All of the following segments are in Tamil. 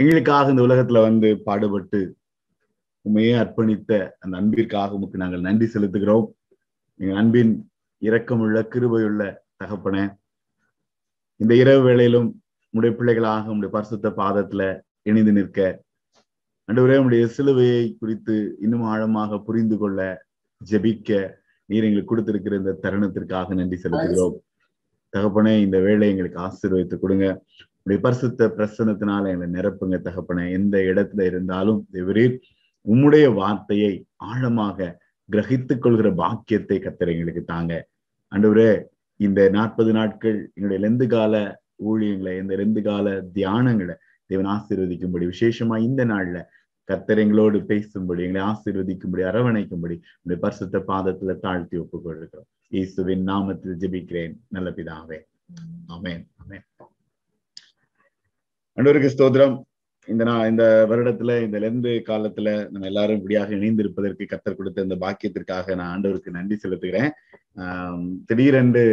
எங்களுக்காக இந்த உலகத்துல வந்து பாடுபட்டு உண்மையே அர்ப்பணித்த அந்த அன்பிற்காக உமக்கு நாங்கள் நன்றி செலுத்துகிறோம். எங்கள் அன்பின் இரக்கமுள்ள கிருபையுள்ள தகப்பனே இந்த இரவு வேளையிலும் உடைய பிள்ளைகளாக உடைய பரிசுத்த பாதத்துல இணைந்து நிற்க அன்றுவரே உடைய சிலுவையை குறித்து இன்னும் ஆழமாக புரிந்து கொள்ள ஜெபிக்க நீர் எங்களுக்கு கொடுத்திருக்கிற இந்த தருணத்திற்காக நன்றி செலுத்துகிறோம். தகப்பனே இந்த வேலை எங்களுக்கு ஆசீர்வதித்து கொடுங்க. பரிசுத்த பிரசனத்தினால எங்களை நிரப்புங்க தகப்பனே. எந்த இடத்துல இருந்தாலும் தேவரீர் உம்முடைய வார்த்தையை ஆழமாக கிரகித்துக் கொள்கிற பாக்கியத்தை கத்தர் எங்களுக்கு தாங்க. அன்றுவரே இந்த நாற்பது நாட்கள் எங்களுடைய லெந்து கால ஊழியங்களை இந்த ரெண்டு கால தியானங்களை தேவன் ஆசீர்வதிக்கும்படி விசேஷமா இந்த நாள்ல கத்தர் எங்களோடு பேசும்படி எங்களை ஆசீர்வதிக்கும்படி அரவணைக்கும்படி உடைய பரிசுத்த பாதத்துல தாழ்த்தி ஒப்புக்கொள்கிறோம். இயேசுவின் நாமத்தில் ஜெபிக்கிறேன். நல்ல பிதாவே. ஆமேன். ஆமேன். அன்றவருக்கு ஸ்தோத்திரம். இந்த நான் இந்த வருடத்துல இந்த லெந்து காலத்துல நம்ம எல்லாரும் இப்படியாக இணைந்திருப்பதற்கு கத்தர் கொடுத்த இந்த பாக்கியத்திற்காக நான் ஆண்டவருக்கு நன்றி செலுத்துகிறேன். ஆஹ் திடீரென்று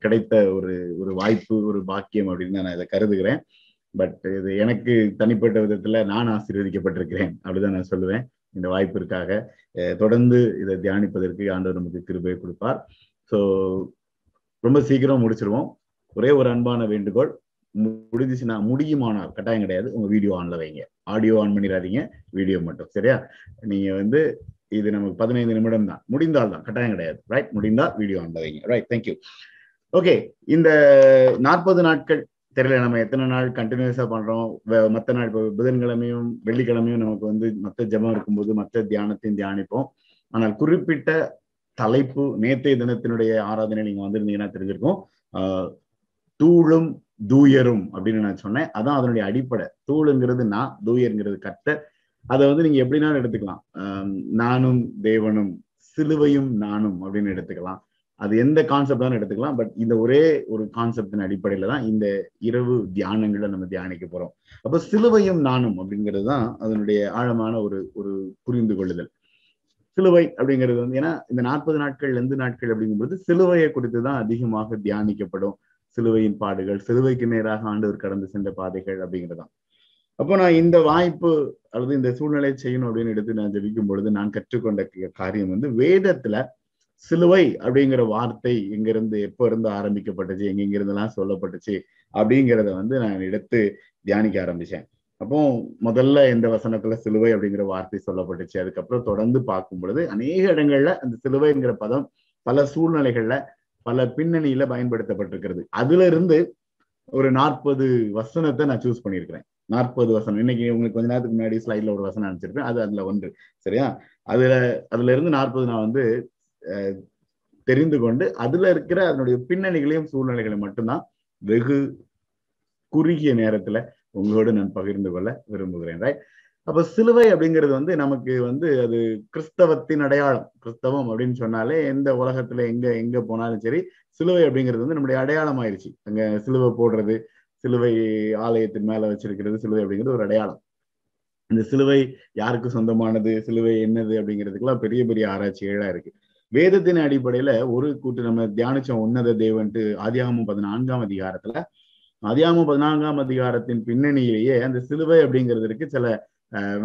கிடைத்த ஒரு ஒரு வாய்ப்பு ஒரு பாக்கியம் அப்படின்னு நான் இதை கருதுகிறேன். பட் இது எனக்கு தனிப்பட்ட விதத்துல நான் ஆசீர்வதிக்கப்பட்டிருக்கிறேன் அப்படிதான் நான் சொல்லுவேன். இந்த வாய்ப்பிற்காக தொடர்ந்து இதை தியானிப்பதற்கு ஆண்டவர் நமக்கு கிருபை கொடுப்பார். ஸோ ரொம்ப சீக்கிரம் முடிச்சிருவோம். ஒரே ஒரு அன்பான வேண்டுகோள். முடிஞ்சிச்சுன்னா முடியுமானால் கட்டாயம் கிடையாது. உங்க வீடியோ ஆன்ல வைங்க. ஆடியோ ஆன் பண்ணிடாதீங்க. வீடியோ மட்டும். சரியா? நீங்க வந்து இது நமக்கு பதினைந்து நிமிடம் தான். முடிந்தால் தான். கட்டாயம் கிடையாது. ரைட் முடிந்தால் வீடியோ ஆன்ல வைங்க. ரைட் தேங்க்யூ ஓகே இந்த நாற்பது நாட்கள் தெரியல. நம்ம எத்தனை நாள் கண்டினியூஸா பண்றோம்? மற்ற நாள் இப்போ புதன்கிழமையும் வெள்ளிக்கிழமையும் நமக்கு வந்து மற்ற ஜபம் இருக்கும்போது மற்ற தியானத்தையும் தியானிப்போம். ஆனால் குறிப்பிட்ட தலைப்பு நேத்தைய தினத்தினுடைய ஆராதனை நீங்க வந்திருந்தீங்கன்னா தெரிஞ்சிருக்கும். தூளும் தூயரும் அப்படின்னு நான் சொன்னேன். அதான் அதனுடைய அடிப்படை. தூளுங்கிறது நான் தூயருங்கிறது கட்ட அதை வந்து நீங்க எப்படினாலும் எடுத்துக்கலாம். நானும் தேவனும் சிலுவையும் நானும் அப்படின்னு எடுத்துக்கலாம். அது எந்த கான்செப்ட் தான் எடுத்துக்கலாம். பட் இந்த ஒரே ஒரு கான்செப்டின் அடிப்படையில தான் இந்த இரவு தியானங்களை நம்ம தியானிக்க போறோம். அப்ப சிலுவையும் நானும் அப்படிங்கிறது தான் அதனுடைய ஆழமான ஒரு ஒரு புரிந்து கொள்ளுதல். சிலுவை அப்படிங்கிறது வந்து ஏன்னா இந்த நாற்பது நாட்கள் எந்த நாட்கள் அப்படிங்கும்போது சிலுவையை குறித்து தான் அதிகமாக தியானிக்கப்படும். சிலுவையின் பாடுகள் சிலுவைக்கு நேராக ஆண்டவர் கடந்து சென்ற பாதைகள் அப்படிங்கிறதான் அப்போ நான் இந்த வாய்ப்பு அல்லது இந்த சூழ்நிலை செய்யணும் அப்படின்னு எடுத்து நான் ஜபிக்கும் பொழுது நான் கற்றுக்கொண்ட காரியம் வந்து வேதத்துல சிலுவை அப்படிங்கிற வார்த்தை எங்கிருந்து எப்ப இருந்து ஆரம்பிக்கப்பட்டுச்சு எங்கெங்கிருந்தெல்லாம் சொல்லப்பட்டுச்சு அப்படிங்கிறத வந்து நான் எடுத்து தியானிக்க ஆரம்பிச்சேன். அப்போ முதல்ல இந்த வசனத்துல சிலுவை அப்படிங்கிற வார்த்தை சொல்லப்பட்டுச்சு அதுக்கப்புறம் தொடர்ந்து பார்க்கும் பொழுது அநேக இடங்கள்ல அந்த சிலுவைங்கிற பதம் பல சூழ்நிலைகள்ல பல பின்னணியில பயன்படுத்தப்பட்டிருக்கிறது. அதுல இருந்து ஒரு நாற்பது வசனத்தை நான் சூஸ் பண்ணியிருக்கிறேன். நாற்பது வசனம். இன்னைக்கு உங்களுக்கு கொஞ்ச நேரத்துக்கு முன்னாடி ஸ்லைட்ல ஒரு வசனம் அனுப்பிச்சிருப்பேன். அது அதுல ஒன்று. சரியா? அதுல அதுல இருந்து நாற்பது நான் வந்து தெரிந்து கொண்டு அதுல இருக்கிற அதனுடைய பின்னணிகளையும் சூழ்நிலைகளையும் மட்டும்தான் வெகு குறுகிய நேரத்துல உங்களோடு நான் பகிர்ந்து கொள்ள விரும்புகிறேன். ரைட் அப்ப சிலுவை அப்படிங்கிறது வந்து நமக்கு வந்து அது கிறிஸ்தவத்தின் அடையாளம். கிறிஸ்தவம் அப்படின்னு சொன்னாலே எந்த உலகத்துல எங்க எங்க போனாலும் சரி சிலுவை அப்படிங்கிறது வந்து நம்முடைய அடையாளம் ஆயிடுச்சு அங்க சிலுவை போடுறது சிலுவை ஆலயத்தின் மேல வச்சிருக்கிறது சிலுவை அப்படிங்கிறது ஒரு அடையாளம். இந்த சிலுவை யாருக்கு சொந்தமானது சிலுவை என்னது அப்படிங்கிறதுக்கெல்லாம் பெரிய பெரிய ஆராய்ச்சிகளா இருக்கு. வேதத்தின் அடிப்படையில ஒரு கூட்டு நம்ம தியானிச்சோம் உன்னத தேவன்ட்டு ஆதியாகமும் பதினான்காம் அதிகாரத்துல ஆதியாகமும் பதினான்காம் அதிகாரத்தின் பின்னணியிலேயே அந்த சிலுவை அப்படிங்கிறதுக்கு சில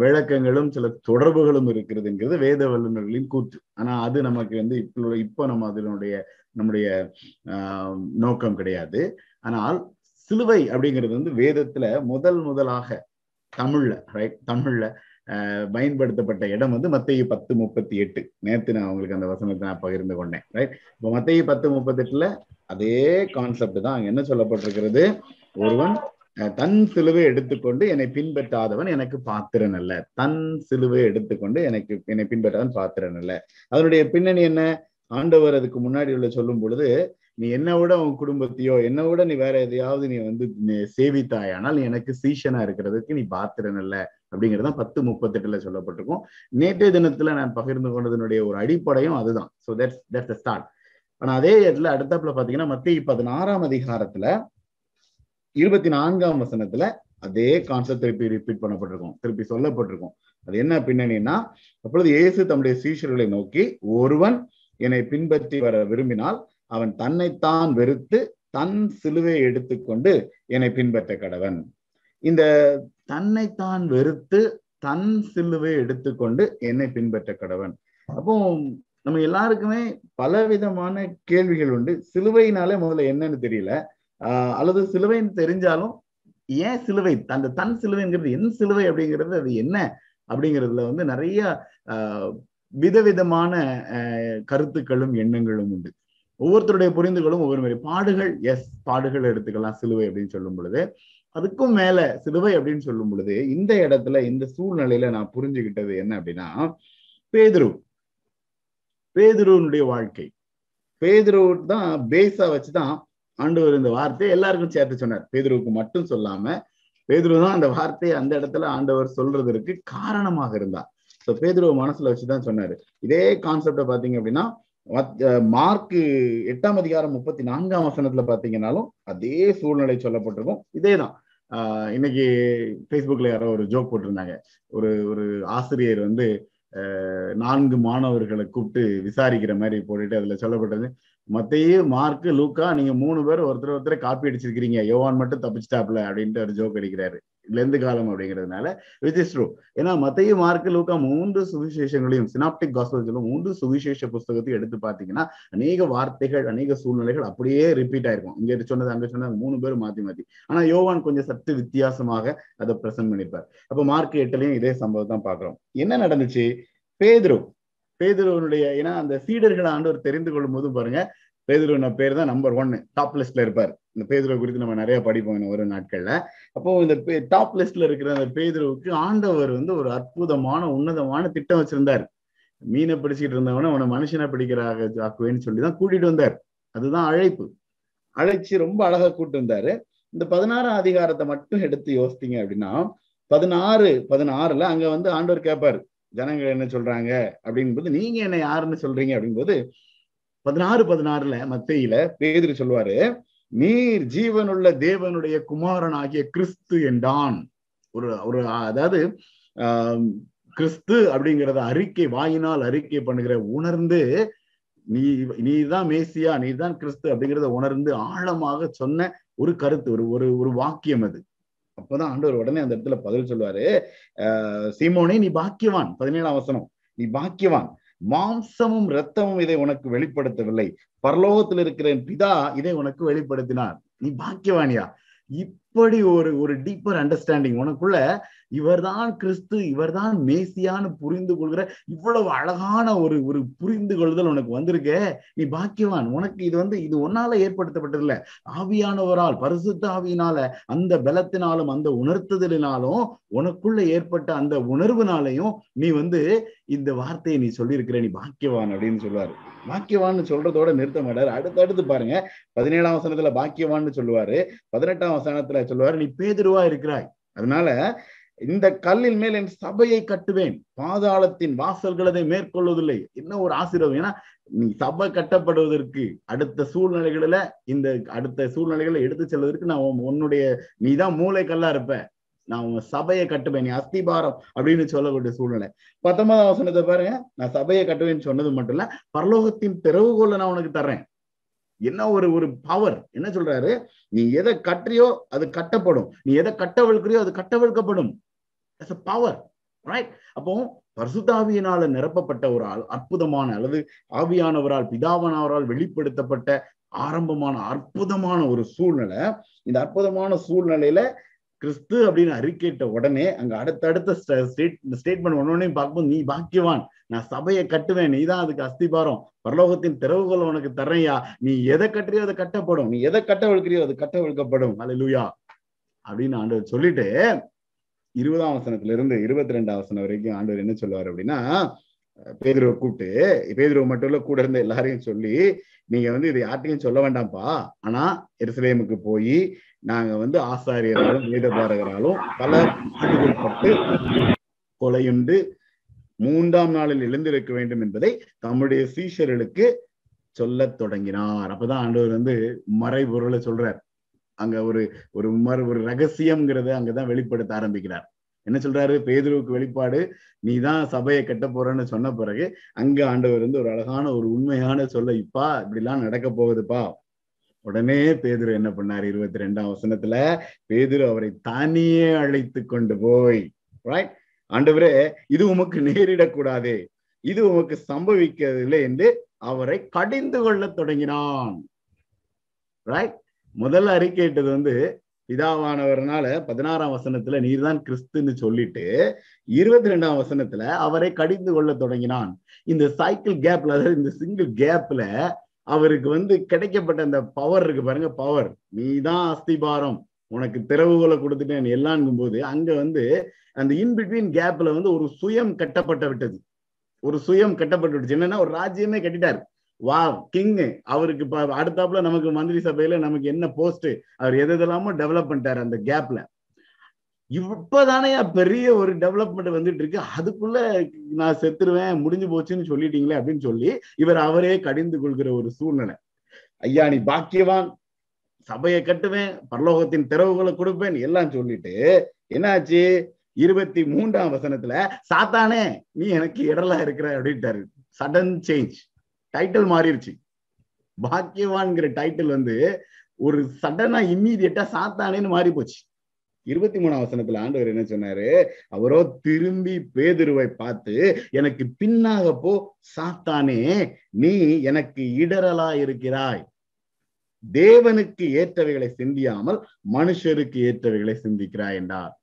விளக்கங்களும் சில தொடர்புகளும் இருக்கிறதுங்கிறது வேத வல்லுநர்களின் கூற்று. ஆனா அது நமக்கு வந்து இப்போ இப்போ நம்ம அதனுடைய நம்முடைய நோக்கம் கிடையாது. ஆனால் சிலுவை அப்படிங்கிறது வந்து வேதத்துல முதல் முதலாக தமிழ்ல ரைட் தமிழ்ல பயன்படுத்தப்பட்ட இடம் வந்து மத்திய பத்து முப்பத்தி எட்டு. நேற்று நான் உங்களுக்கு அந்த வசனத்தை நான் பகிர்ந்து கொண்டேன் ரைட் இப்போ மத்திய பத்து முப்பத்தி எட்டுல அதே கான்செப்ட் தான் அங்க என்ன சொல்லப்பட்டிருக்கிறது? ஒருவன் தன் சிலுவை எடுத்துக்கொண்டு என்னை பின்பற்றாதவன் எனக்கு பாத்திரன் அல்ல. தன் சிலுவை எடுத்துக்கொண்டு எனக்கு என்னை பின்பற்றாதவன் பாத்திரன் அல்ல. அதனுடைய பின்னணி என்ன? ஆண்டவர் அதுக்கு முன்னாடி உள்ள சொல்லும் பொழுது நீ என்ன விட உன் குடும்பத்தையோ என்ன விட நீ வேற எதையாவது நீ வந்து சேவித்தாய் ஆனால் எனக்கு சீஷனா இருக்கிறதுக்கு நீ பாத்திரன் அல்ல அப்படிங்கிறது தான் பத்து முப்பத்தெட்டுல சொல்லப்பட்டிருக்கும். நேற்றைய தினத்துல நான் பகிர்ந்து கொண்டதனுடைய ஒரு அடிப்படையும் அதுதான். ஸோ தட்ஸ் தட்ஸ் ஸ்டார்ட் ஆனா அதே இடத்துல அடுத்தப்புல பாத்தீங்கன்னா மத்திய பதினாறாம் அதிகாரத்துல இருபத்தி நான்காம் வசனத்துல அதே கான்செப்ட் திருப்பி ரிப்பீட் பண்ணப்பட்டிருக்கும். திருப்பி சொல்லப்பட்டிருக்கும். அது என்ன பின்னணின்னா அப்பொழுது இயேசு தம்முடைய சீஷர்களை நோக்கி ஒருவன் என்னை பின்பற்றி வர விரும்பினால் அவன் தன்னைத்தான் வெறுத்து தன் சிலுவை எடுத்துக்கொண்டு என்னை பின்பற்ற கடவன். இந்த தன்னைத்தான் வெறுத்து தன் சிலுவை எடுத்துக்கொண்டு என்னை பின்பற்ற கடவன். அப்போ நம்ம எல்லாருக்குமே பலவிதமான கேள்விகள் உண்டு. சிலுவையினாலே முதல்ல என்னன்னு தெரியல. அல்லது சிலுவைன்னு தெரிஞ்சாலும் ஏன் சிலுவை? அந்த தன் சிலுவைங்கிறது என் சிலுவை அப்படிங்கிறது அது என்ன அப்படிங்கிறதுல வந்து நிறைய ஆஹ் விதவிதமான கருத்துக்களும் எண்ணங்களும் உண்டு. ஒவ்வொருத்தருடைய புரிந்துகளும் ஒவ்வொரு மாதிரி. பாடுகள் எஸ் பாடுகள் எடுத்துக்கலாம் சிலுவை அப்படின்னு சொல்லும் பொழுது. அதுக்கும் மேல சிலுவை அப்படின்னு சொல்லும் பொழுது இந்த இடத்துல இந்த சூழ்நிலையில நான் புரிஞ்சுக்கிட்டது என்ன அப்படின்னா பேதுரு. பேதுருவனுடைய வாழ்க்கை. பேதுரு தான் பேஸா வச்சுதான் ஆண்டவர் இந்த வார்த்தையை எல்லாருக்கும் சேர்த்து சொன்னார். பேதுருவுக்கு மட்டும் சொல்லாம பேதுரு தான் அந்த வார்த்தையை அந்த இடத்துல ஆண்டவர் சொல்றதற்கு காரணமாக இருந்தார். ஸோ பேதுருவ மனசுல வச்சுதான் சொன்னாரு. இதே கான்செப்டை பாத்தீங்க அப்படின்னா மார்க்கு எட்டாம் அதிகாரம் முப்பத்தி நான்காம் வசனத்துல பாத்தீங்கன்னாலும் அதே சூழ்நிலை சொல்லப்பட்டிருக்கும். இதேதான். ஆஹ் இன்னைக்கு ஃபேஸ்புக்ல யாரோ ஒரு ஜோக் போட்டிருந்தாங்க. ஒரு ஒரு ஆசிரியர் வந்து நான்கு மாணவர்களை கூப்பிட்டு விசாரிக்கிற மாதிரி போட்டுட்டு அதுல சொல்லப்பட்டது. மத்தையே மார்க் லூக்கா நீங்க மூணு பேர் ஒருத்தர் ஒருத்தர் காப்பி அடிச்சிருக்கிறீங்க. யோவான் மட்டும் தப்பிச்சிட்டாப்ல அப்படின்ட்டு ஒரு ஜோக் அடிக்கிறாரு. லெந்து காலம் அப்படிங்கிறதுனால விச் இஸ் ட்ரூ ஏன்னா மத்தைய மார்க்கு லூக்கா மூன்று சுவிசேஷங்களையும் சினாப்டிக் காஸ்பல்ஸிலும் மூன்று சுவிசேஷ புஸ்தகத்தையும் எடுத்து பாத்தீங்கன்னா அநேக வார்த்தைகள் அநேக சூழ்நிலைகள் அப்படியே ரிப்பீட் ஆயிருக்கும். இங்க சொன்னது அங்க சொன்னது மூணு பேரும் மாத்தி மாத்தி. ஆனா யோவான் கொஞ்சம் சத்து வித்தியாசமாக அதை பிரசன்ட் பண்ணிருப்பார் அப்ப மார்க் எட்டுலயும் இதே சம்பவம் தான் பாக்குறோம் என்ன நடந்துச்சு? பேதுரு பேதுருவனுடைய ஏன்னா அந்த சீடர்கள் ஆண்டவர் தெரிந்து கொள்ளும் போது பாருங்க பேதுருவன பேர் தான் நம்பர் ஒன்னு டாப் லிஸ்ட்ல இருப்பார். இந்த பேதுருவை குறித்து நம்ம நிறைய படிப்போம் இன்னும் வரும் நாட்கள்ல. அப்போ இந்த டாப் லிஸ்ட்ல இருக்கிற அந்த பேதுருவுக்கு ஆண்டவர் வந்து ஒரு அற்புதமான உன்னதமான திட்டம் வச்சிருந்தார். மீனை பிடிச்சிட்டு இருந்தவன உன மனுஷனை பிடிக்கிறாக ஆக்குவேன்னு சொல்லிதான் கூட்டிட்டு வந்தார். அதுதான் அழைப்பு. அழைச்சு ரொம்ப அழகா கூட்டு வந்தாரு. இந்த பதினாறாம் அதிகாரத்தை மட்டும் எடுத்து யோசித்தீங்க அப்படின்னா பதினாறு பதினாறுல அங்க வந்து ஆண்டவர் கேட்பாரு ஜனங்கள் என்ன சொல்றாங்க அப்படிங்கும்போது நீங்க என்ன யாருன்னு சொல்றீங்க அப்படிங்கும்போது பதினாறு பதினாறுல மத்தையில பேதிரி சொல்லுவாரு நீர் ஜீவனுள்ள தேவனுடைய குமாரன் ஆகிய கிறிஸ்து என்றான். ஒரு ஒரு அதாவது ஆஹ் கிறிஸ்து அப்படிங்கிறத அறிக்கை வாயினால் அறிக்கை பண்ணுகிற உணர்ந்து நீ நீதான் மேசியா நீதான் கிறிஸ்து அப்படிங்கிறத உணர்ந்து ஆழமாக சொன்ன ஒரு கருத்து ஒரு ஒரு ஒரு வாக்கியம் அது. அப்பதான் ஆண்டவர் உடனே அந்த இடத்துல பதில் சொல்லுவாரு. அஹ் சீமோனே நீ பாக்கியவான். பதினேழாம் வசனம். நீ பாக்கியவான். மாம்சமும் ரத்தமும் இதை உனக்கு வெளிப்படுத்தவில்லை. பரலோகத்தில் இருக்கிற பிதா இதை உனக்கு வெளிப்படுத்தினார். நீ பாக்கியவானியா? அப்படி ஒரு ஒரு டீப்பர் அண்டர்ஸ்டாண்டிங் உனக்குள்ள இவர்தான் கிறிஸ்து இவர்தான் மேசியான்னு புரிந்து கொள்கிற இவ்வளவு அழகான ஒரு ஒரு புரிந்து கொள்தல் உனக்கு வந்திருக்கே. நீ பாக்கியவான். உனக்கு இது வந்து இது ஒன்னால ஏற்படுத்தப்பட்டதில்ல. ஆவியானவரால் பரிசுத்த ஆவியினால அந்த பலத்தினாலும் அந்த உணர்த்துதலினாலும் உனக்குள்ள ஏற்பட்ட அந்த உணர்வுனாலையும் நீ வந்து இந்த வார்த்தையை நீ சொல்லியிருக்கிற நீ பாக்கியவான் அப்படின்னு சொல்லுவாரு பாக்கியவான்னு சொல்றதோட நிறுத்த மாட்டாரு அடுத்து அடுத்து பாருங்க. பதினேழாம் வசனத்துல பாக்கியவான்னு சொல்லுவாரு. பதினெட்டாம் வசனத்துல சொல்லுவாரு நீ பேதுருவா இருக்கிறாய். அதனால இந்த கல்லின் மேல் என் சபையை கட்டுவேன். பாதாளத்தின் வாசல்கள் அதை மேற்கொள்வதில்லை. என்ன ஒரு ஆசீர்வாதம்? ஏன்னா நீ சபை கட்டப்படுவதற்கு அடுத்த சூழ்நிலைகளில இந்த அடுத்த சூழ்நிலைகளை எடுத்து செல்வதற்கு நான் உன்னுடைய நீதான் மூளை கல்லா இருப்ப. நான் உங்க சபையை கட்டுவேன். நீ அஸ்திபாரம் அப்படின்னு சொல்லக்கூடிய சூழ்நிலை. பத்தொன்பதாம் வசனத்தை பாருங்க. நான் சபையை கட்டுவேன்னு சொன்னது மட்டும் இல்ல பரலோகத்தின் திறவுகோல நான் உனக்கு தர்றேன். என்ன ஒரு ஒரு பவர் என்ன சொல்றாரு? நீ எதை கட்டுறியோ அது கட்டப்படும். நீ எதை கட்டவிழ்க்கிறியோ அது கட்டவழ்க்கப்படும். பவர் ரைட் அப்போ பரிசுத்தாவியினால நிரப்பப்பட்ட ஒரு அற்புதமான அல்லது ஆவியானவரால் பிதாவனவரால் வெளிப்படுத்தப்பட்ட ஆரம்பமான அற்புதமான ஒரு சூழ்நிலை. இந்த அற்புதமான சூழ்நிலையில கிறிஸ்து அப்படின்னு அறிக்கையிட்ட உடனே அங்க அடுத்தடுத்த ஸ்டேட் ஸ்டேட்மெண்ட் ஒன்னொன்னையும் பார்க்கும்போது நீ பாக்கியவான். நான் சபையை கட்டுவேன். நீ தான் அதுக்கு அஸ்திபாரம். பரலோகத்தின் திறவுகள் உனக்கு தரையா நீ எதை கட்டுறியோ அது கட்டப்படும். நீ எதை கட்ட விழுக்கிறியோ அது கட்ட விழுக்கப்படும் அப்படின்னு ஆண்டவர் சொல்லிட்டு இருபதாம் வசனத்துல இருந்து இருபத்தி ரெண்டாம் வசனம் வரைக்கும் ஆண்டவர் என்ன சொல்லுவார் அப்படின்னா பேதுருவை கூப்பிட்டு பேதுருவை மட்டும் இல்ல கூட இருந்த எல்லாரையும் சொல்லி நீங்க வந்து இது யார்ட்டையும் சொல்ல வேண்டாம்ப்பா. ஆனா எருசலேமுக்கு போய் நாங்க வந்து ஆசாரியராலும் வேதபாரகராலும் பல பட்டு கொலையுண்டு மூன்றாம் நாளில் எழுந்திருக்க வேண்டும் என்பதை தம்முடைய சீஷர்களுக்கு சொல்ல தொடங்கினார். அப்பதான் ஆண்டவர் வந்து மறைபொருளை சொல்றார். அங்க ஒரு ஒரு மறு ஒரு ரகசியம்ங்கிறத அங்கதான் வெளிப்படுத்த ஆரம்பிக்கிறார். என்ன சொல்றாரு? பேதுருவுக்கு வெளிப்பாடு நீ தான் சபையை கட்ட போறன்னு சொன்ன பிறகு அங்க ஆண்டவர் வந்து ஒரு அழகான ஒரு உண்மையான சொல்ல இப்பா இப்படி எல்லாம் நடக்க போகுதுப்பா. உடனே பேதுரு என்ன பண்ணாரு? இருபத்தி ரெண்டாம் வசனத்துல பேதுரு அவரை தனியே அழைத்து கொண்டு போய் ரைட் ஆண்டவரே இது உமக்கு நேரிடக்கூடாது. இது உமக்கு சம்பவிக்கவில்லை என்று அவரை கடிந்து கொள்ள தொடங்கினான் ரைட் முதல்ல அறிக்கையிட்டது வந்து பிதாவானவர்னால பதினாறாம் வசனத்துல நீர்தான் கிறிஸ்துன்னு சொல்லிட்டு இருபத்தி ரெண்டாம் வசனத்துல அவரை கடிந்து கொள்ள தொடங்கினான். இந்த சைக்கிள் கேப்ல அதாவது இந்த சிங்கிள் கேப்ல அவருக்கு வந்து கிடைக்கப்பட்ட அந்த பவர் இருக்கு பாருங்க பவர் நீ தான் அஸ்திபாரம். உனக்கு திறவுகளை கொடுத்துட்டேன் எல்லாங்கும் போது அங்க வந்து அந்த இன்பிட்வீன் கேப்ல வந்து ஒரு சுயம் கட்டப்பட்ட விட்டது. ஒரு சுயம் கட்டப்பட்டு விட்டுச்சு. என்னன்னா ஒரு ராஜ்யமே கட்டிட்டாரு. வா கிங் அவருக்கு அடுத்தாப்புல நமக்கு மந்திரி சபையில நமக்கு என்ன போஸ்ட் அவர் எது எதெல்லாமோ டெவலப் பண்ணிட்டாரு அந்த கேப்ல இப்பதானே பெரிய ஒரு டெவலப்மெண்ட் வந்துட்டு இருக்கு அதுக்குள்ள நான் செத்துருவேன் முடிஞ்சு போச்சுன்னு சொல்லிட்டீங்களே அப்படின்னு சொல்லி இவர் அவரே கடிந்து கொள்கிற ஒரு சூழ்நிலை. ஐயா நீ பாக்கியவான். சபையை கட்டுவேன் பரலோகத்தின் திறவுகளை கொடுப்பேன் எல்லாம் சொல்லிட்டு என்னாச்சு? இருபத்தி மூன்றாம் வசனத்துல சாத்தானே நீ எனக்கு இடலா இருக்கிற அப்படின்ட்டாரு. சடன் சேஞ்ச் டைட்டில் மாறிடுச்சு. பாக்கியவான்ங்கிற டைட்டில் வந்து ஒரு சடனா இம்மீடியட்டா சாத்தானேன்னு மாறி போச்சு இருபத்தி மூணாம் வசனத்துல ஆண்டவர் என்ன சொன்னாரு? அவரோ திரும்பி பேதுருவை பார்த்து எனக்கு பின்னாக போ சாத்தானே நீ எனக்கு இடரலா இருக்கிறாய் தேவனுக்கு ஏற்றவைகளை சிந்தியாமல் மனுஷருக்கு ஏற்றவைகளை சிந்திக்கிறாய் என்றார்.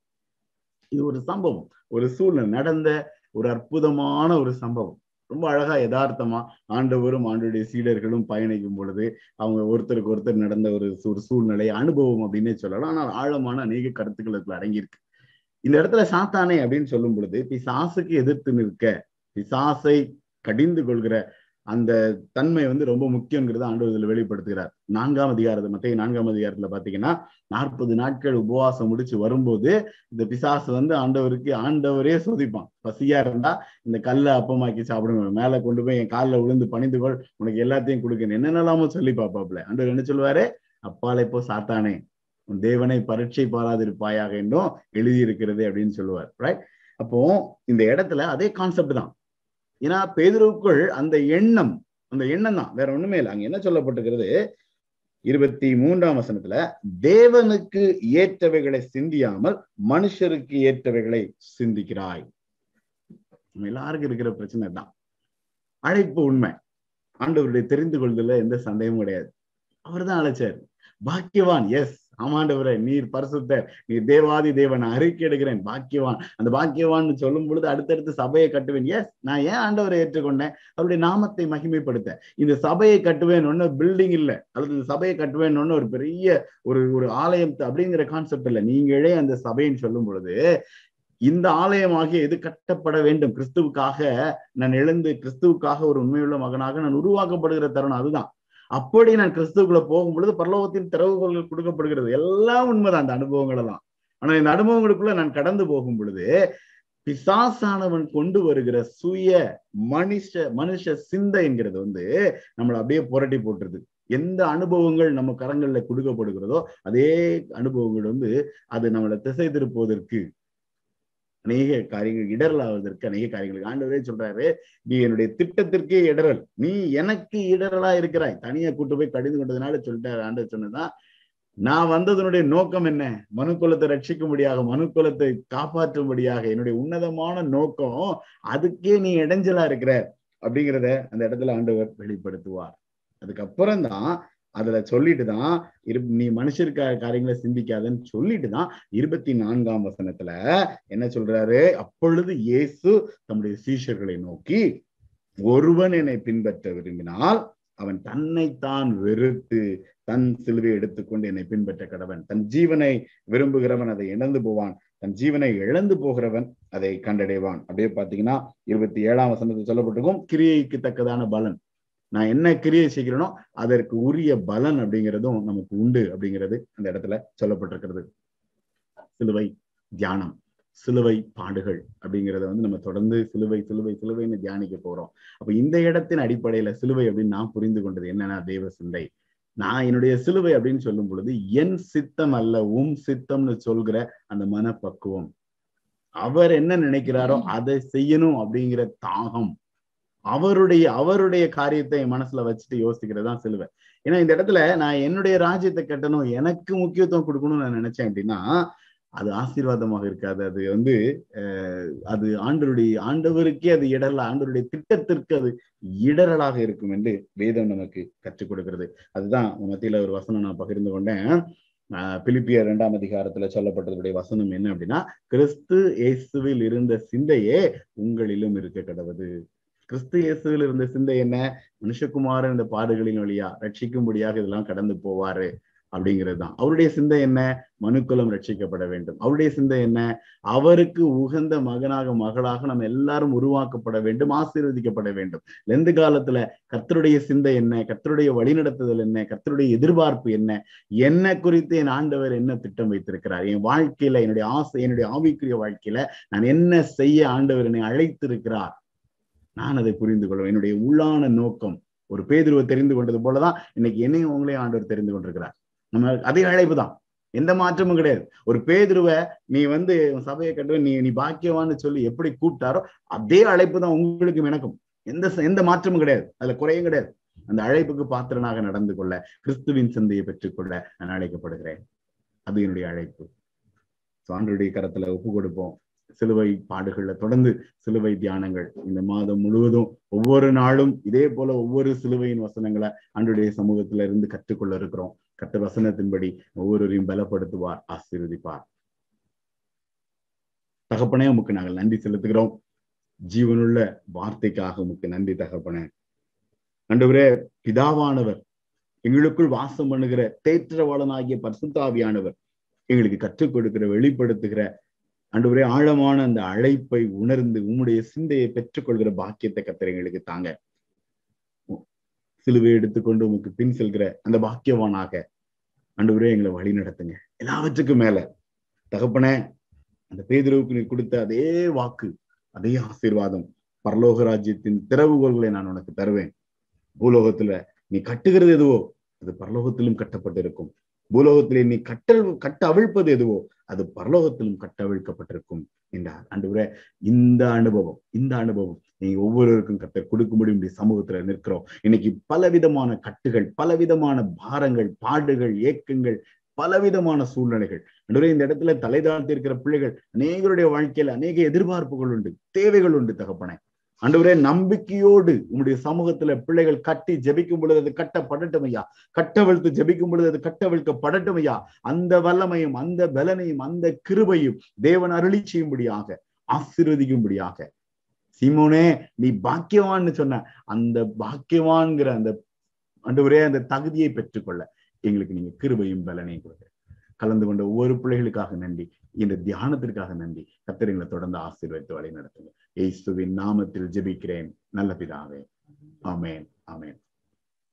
இது ஒரு சம்பவம். ஒரு சூழ்நிலை நடந்த ஒரு அற்புதமான ஒரு சம்பவம். ரொம்ப அழகா யதார்த்தமா ஆண்டவரும் ஆண்டுடைய சீடர்களும் பயணிக்கும் பொழுது அவங்க ஒருத்தருக்கு ஒருத்தர் நடந்த ஒரு ஒரு சூழ்நிலை அனுபவம் அப்படின்னே சொல்லலாம். ஆனால் ஆழமான அநேக கருத்துக்கள் அதுல அடங்கியிருக்கு. இந்த இடத்துல சாத்தானே அப்படின்னு சொல்லும் பொழுது பிசாசுக்கு எதிர்த்து நிற்க பிசாசை கடிந்து கொள்கிற அந்த தன்மை வந்து ரொம்ப முக்கியங்கிறத ஆண்டவர் இதில் வெளிப்படுத்துகிறார். நான்காம் அதிகாரத்தை மத்திய நான்காம் அதிகாரத்துல பாத்தீங்கன்னா நாற்பது நாட்கள் உபவாசம் முடிச்சு வரும்போது இந்த பிசாசு வந்து ஆண்டவருக்கு ஆண்டவரே சோதிப்பான். பசியா இருந்தா இந்த கல்லை அப்பமாக்கி சாப்பிடுங்க. மேல கொண்டு போய் என் காலில் விழுந்து பணிந்து கொள் உனக்கு எல்லாத்தையும் கொடுக்கணும் என்னென்னலாமோ சொல்லி பாப்பாப்ல ஆண்டவர் என்ன சொல்லுவாரு? அப்பாலை போ சாத்தானே உன் தேவனை பரீட்சை பாராதிருப்பாயாக என்றும் எழுதியிருக்கிறது அப்படின்னு சொல்லுவார். ரைட் அப்போ இந்த இடத்துல அதே கான்செப்ட் தான். ஏன்னா பேதுருவுக்குள் அந்த எண்ணம் அந்த எண்ணம் தான் வேற ஒண்ணுமே இல்லை. அங்க என்ன சொல்லப்பட்டிருக்கிறது? இருபத்தி மூன்றாம் வசனத்துல தேவனுக்கு ஏற்றவைகளை சிந்தியாமல் மனுஷருக்கு ஏற்றவைகளை சிந்திக்கிறாய். நம்ம எல்லாருக்கும் இருக்கிற பிரச்சனை தான் அழைப்பு உண்மை. ஆண்டவருடைய தெரிந்து கொள்வதில் எந்த சந்தேகமும் கிடையாது. அவர் தான் அழைச்சார். பாக்கியவான் எஸ் ஆமாண்டவரே நீர் பரிசுத்தர். நீர் தேவாதி தேவன் அறிக்கை எடுக்கிறேன். பாக்கியவான். அந்த பாக்கியவான் சொல்லும் பொழுது அடுத்தடுத்து சபையை கட்டுவேன். எஸ் நான் ஏன் ஆண்டவரை ஏற்றுக்கொண்டேன்? அவருடைய நாமத்தை மகிமைப்படுத்த. இந்த சபையை கட்டுவேன் ஒன்னு பில்டிங் இல்ல. அல்லது இந்த சபையை கட்டுவேன் ஒன்னு ஒரு பெரிய ஒரு ஒரு ஆலயம் அப்படிங்கிற கான்செப்ட் இல்ல. நீங்களே அந்த சபைன்னு சொல்லும் பொழுது இந்த ஆலயமாகிய எது கட்டப்பட வேண்டும்? கிறிஸ்துவுக்காக நான் எழுந்து கிறிஸ்துவுக்காக ஒரு உண்மையுள்ள மகனாக நான் உருவாக்கப்படுகிற தருணம் அதுதான். அப்படி நான் கிறிஸ்துக்குள்ள போகும் பொழுது பரலோகத்தின் திறவுகோள்கள் கொடுக்கப்படுகிறது. எல்லாம் உண்மைதான். அந்த அனுபவங்கள் எல்லாம் ஆனா இந்த அனுபவங்களுக்குள்ள நான் கடந்து போகும் பொழுது பிசாசானவன் கொண்டு வருகிற சுய மனுஷ மனுஷ சிந்தைங்கிறது வந்து நம்மளை அப்படியே புரட்டி போட்டுருது. எந்த அனுபவங்கள் நம்ம கரங்கள்ல கொடுக்கப்படுகிறதோ அதே அனுபவங்கள் வந்து அது நம்மளை திசை திருப்புவதற்கு அநேக காரியங்கள் இடரல் ஆவதற்கு அநேக காரியங்களுக்கு ஆண்டவரே சொல்றாரு நீ என்னுடைய திட்டத்திற்கே இடரல் நீ எனக்கு இடரலா இருக்கிறாய். தனியா கூட்டு போய் கடிந்து கொண்டதுனால சொல்லிட்டாரு ஆண்டவர் சொன்னதான் நான் வந்ததனுடைய நோக்கம் என்ன? மனுக்குலத்தை ரட்சிக்கும்படியாக மனுக்குலத்தை காப்பாற்றும்படியாக என்னுடைய உன்னதமான நோக்கம் அதுக்கே நீ இடைஞ்சலா இருக்கிற அப்படிங்கிறத அந்த இடத்துல ஆண்டவர் வெளிப்படுத்துவார். அதுக்கப்புறம் தான் அதுல சொல்லிட்டு தான் இரு நீ மனுஷருக்காக காரியங்களை சிந்திக்காதன்னு சொல்லிட்டு தான் இருபத்தி நான்காம் வசனத்துல என்ன சொல்றாரு? அப்பொழுது இயேசு தம்முடைய சீஷர்களை நோக்கி ஒருவன் என்னை பின்பற்ற விரும்பினால் அவன் தன்னைத்தான் வெறுத்து தன் சிலுவை எடுத்துக்கொண்டு என்னை பின்பற்ற கடவன். தன் ஜீவனை விரும்புகிறவன் அதை இழந்து போவான். தன் ஜீவனை இழந்து போகிறவன் அதை கண்டடைவான். அப்படியே பாத்தீங்கன்னா இருபத்தி ஏழாம் வசனத்தில் சொல்லப்பட்டிருக்கும் கிரியைக்கு தக்கதான பலன். நான் என்ன கிரியை செய்கிறேனோ அதற்கு உரிய பலன் அப்படிங்கிறதும் நமக்கு உண்டு அப்படிங்கிறது அந்த இடத்துல சொல்லப்பட்டிருக்கிறது. சிலுவை தியானம் சிலுவை பாடுகள் அப்படிங்கிறத வந்து நம்ம தொடர்ந்து சிலுவை சிலுவை சிலுவைன்னு தியானிக்க போறோம். அப்ப இந்த இடத்தின் அடிப்படையில சிலுவை அப்படின்னு நான் புரிந்து கொண்டது என்னன்னா தேவ சிந்தை. நான் என்னுடைய சிலுவை அப்படின்னு சொல்லும் பொழுது என் சித்தம் அல்ல உம் சித்தம்னு சொல்கிற அந்த மனப்பக்குவம். அவர் என்ன நினைக்கிறாரோ அதை செய்யணும் அப்படிங்கிற தாகம். அவருடைய அவருடைய காரியத்தை என் மனசுல வச்சுட்டு யோசிக்கிறது தான் சிலுவை. ஏன்னா இந்த இடத்துல நான் என்னுடைய ராஜ்யத்தை கட்டணும் எனக்கு முக்கியத்துவம் கொடுக்கணும்னு நான் நினைச்சேன் அப்படின்னா அது ஆசீர்வாதமாக இருக்காது. அது வந்து அது ஆண்டருடைய ஆண்டவருக்கே அது இடரல ஆண்டவருடைய திட்டத்திற்கு அது இடரலாக இருக்கும் என்று வேதம் நமக்கு கற்றுக் கொடுக்கிறது. அதுதான் மத்தியில ஒரு வசனம் நான் பகிர்ந்து கொண்டேன். பிலிப்பிய இரண்டாம் அதிகாரத்துல சொல்லப்பட்டதுடைய வசனம் என்ன அப்படின்னா கிறிஸ்து இயேசுவில் இருந்த சிந்தையே உங்களிலும் இருக்க கடவுது. கிறிஸ்து இயேசுவில் இருந்த சிந்தை என்ன? மனுஷகுமாரன் இந்த பாடுகளின் வழியா ரட்சிக்கும்படியாக இதெல்லாம் கடந்து போவாரு அப்படிங்கிறது தான் அவருடைய சிந்தை என்ன? மனுக்குலம் ரட்சிக்கப்பட வேண்டும். அவருடைய சிந்தை என்ன? அவருக்கு உகந்த மகனாக மகளாக நம்ம எல்லாரும் உருவாக்கப்பட வேண்டும் ஆசீர்வதிக்கப்பட வேண்டும். எந்த காலத்துல கத்தருடைய சிந்தை என்ன? கர்த்தருடைய வழிநடத்துதல் என்ன? கத்தருடைய எதிர்பார்ப்பு என்ன? என்ன குறித்து என் ஆண்டவர் என்ன திட்டம் வைத்திருக்கிறார்? என் வாழ்க்கையில என்னுடைய ஆசை என்னுடைய ஆவிக்குரிய வாழ்க்கையில நான் என்ன செய்ய ஆண்டவர் என்னை அழைத்திருக்கிறார்? நான் அதை புரிந்து கொள்வேன். என்னுடைய உள்ளான நோக்கம். ஒரு பேதுருவை தெரிந்து கொண்டது போலதான் இன்னைக்கு என்னையும் உங்களையும் ஆண்டவர் தெரிந்து கொண்டிருக்கிறார். நம்ம அதே அழைப்பு தான். எந்த மாற்றமும் கிடையாது. ஒரு பேதுருவை நீ வந்து சபையை கட்டுவ நீ நீ பாக்கியவான்னு சொல்லி எப்படி கூப்பிட்டாரோ அதே அழைப்பு தான் உங்களுக்கும் எனக்கும். எந்த எந்த மாற்றமும் கிடையாது. அதுல குறையும் கிடையாது. அந்த அழைப்புக்கு பாத்திரனாக நடந்து கொள்ள கிறிஸ்துவின் சிந்தையை பெற்றுக்கொள்ள நான் அழைக்கப்படுகிறேன். அது என்னுடைய அழைப்பு. சான்றுடைய கரத்துல ஒப்பு கொடுப்போம். சிலுவை பாடுகள்ல தொடர்ந்து சிலுவை தியானங்கள். இந்த மாதம் முழுவதும் ஒவ்வொரு நாளும் இதே போல ஒவ்வொரு சிலுவையின் வசனங்களை அன்றைய சமூகத்துல இருந்து கற்றுக்கொள்ள இருக்கிறோம். கத்த வசனத்தின்படி ஒவ்வொருவரையும் பலப்படுத்துவார் ஆசீர்வதிப்பார். தகப்பனே உமக்கு நாங்கள் நன்றி செலுத்துகிறோம். ஜீவனுள்ள வார்த்தைக்காக உமக்கு நன்றி தகப்பன. அன்றுவரே பிதாவானவர் எங்களுக்குள் வாசம் பண்ணுகிற தேற்றவாளனாகிய பரிசுத்தாவியானவர் எங்களுக்கு கற்றுக் கொடுக்கிற வெளிப்படுத்துகிற அன்றுவரே ஆழமான அந்த அழைப்பை உணர்ந்து உம்முடைய சிந்தையை பெற்றுக்கொள்கிற பாக்கியத்தை கத்திர எங்களுக்கு தாங்க. சிலுவை எடுத்துக்கொண்டு உமக்கு பின் செல்கிற அந்த பாக்கியவானாக அன்றுவரே எங்களை வழி நடத்துங்க. எல்லாவற்றுக்கும் மேல தகப்பன அந்த பேதுருவுக்கு நீ கொடுத்த அதே வாக்கு அதே ஆசீர்வாதம் பரலோக ராஜ்யத்தின் திறவுகோள்களை நான் உனக்கு தருவேன். பூலோகத்துல நீ கட்டுகிறது எதுவோ அது பரலோகத்திலும் கட்டப்பட்டிருக்கும். பூலோகத்திலே நீ கட்டல் கட்ட அவிழ்ப்பது எதுவோ அது பரலோகத்திலும் கட்டவிழ்க்கப்பட்டிருக்கும் என்றார். அன்று இந்த அனுபவம் இந்த அனுபவம் நீங்க ஒவ்வொருவருக்கும் கட்ட கொடுக்க இப்படி சமூகத்துல நிற்கிறோம். இன்னைக்கு பலவிதமான கட்டுகள் பலவிதமான பாரங்கள் பாடுகள் ஏக்கங்கள் பலவிதமான சூழ்நிலைகள். அன்றுவரே இந்த இடத்துல தலை தாழ்த்தி இருக்கிற பிள்ளைகள் அநேகருடைய வாழ்க்கையில அநேக எதிர்பார்ப்புகள் உண்டு தேவைகள் உண்டு தகப்பனை. அன்றுவரே நம்பிக்கையோடு உங்களுடைய சமூகத்துல பிள்ளைகள் கட்டி ஜெபிக்கும் பொழுது அது கட்டப்படட்டும் ஐயா. கட்டவிழ்த்து ஜெபிக்கும் பொழுது அது கட்டவிழ்க்கப்படட்டும் ஐயா. அந்த வல்லமையும் அந்த பலனையும் அந்த கிருபையும் தேவன் அருளி செய்யும்படியாக ஆசீர்வதிக்கும்படியாக. சிமோனே நீ பாக்கியவான்னு சொன்ன அந்த பாக்கியவான்கிற அந்த அன்றுவரே அந்த தகுதியை பெற்றுக்கொள்ள எங்களுக்கு நீங்க கிருபையும் பலனையும் கொடுங்க. கலந்து கொண்ட ஒவ்வொரு பிள்ளைகளுக்காக நன்றி. இந்த தியானத்திற்காக நன்றி. கத்திரங்களை தொடர்ந்து ஆசீர்வதித்து வழி நடத்துங்க இயேசுவின் நாமத்தில் ஜெபிக்கிறேன். நல்ல பிதாவே. ஆமேன் ஆமேன்.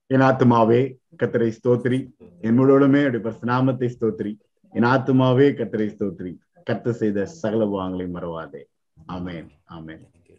என் ஆத்துமாவே கத்தரை ஸ்தோத்திரி. என் முழுவதுமே அப்படி நாமத்தை ஸ்தோத்ரி என் ஆத்துமாவே கத்தரை ஸ்தோத்திரி. கத்த செய்த சகல வாங்கலை மறவாதே. ஆமேன் ஆமேன்.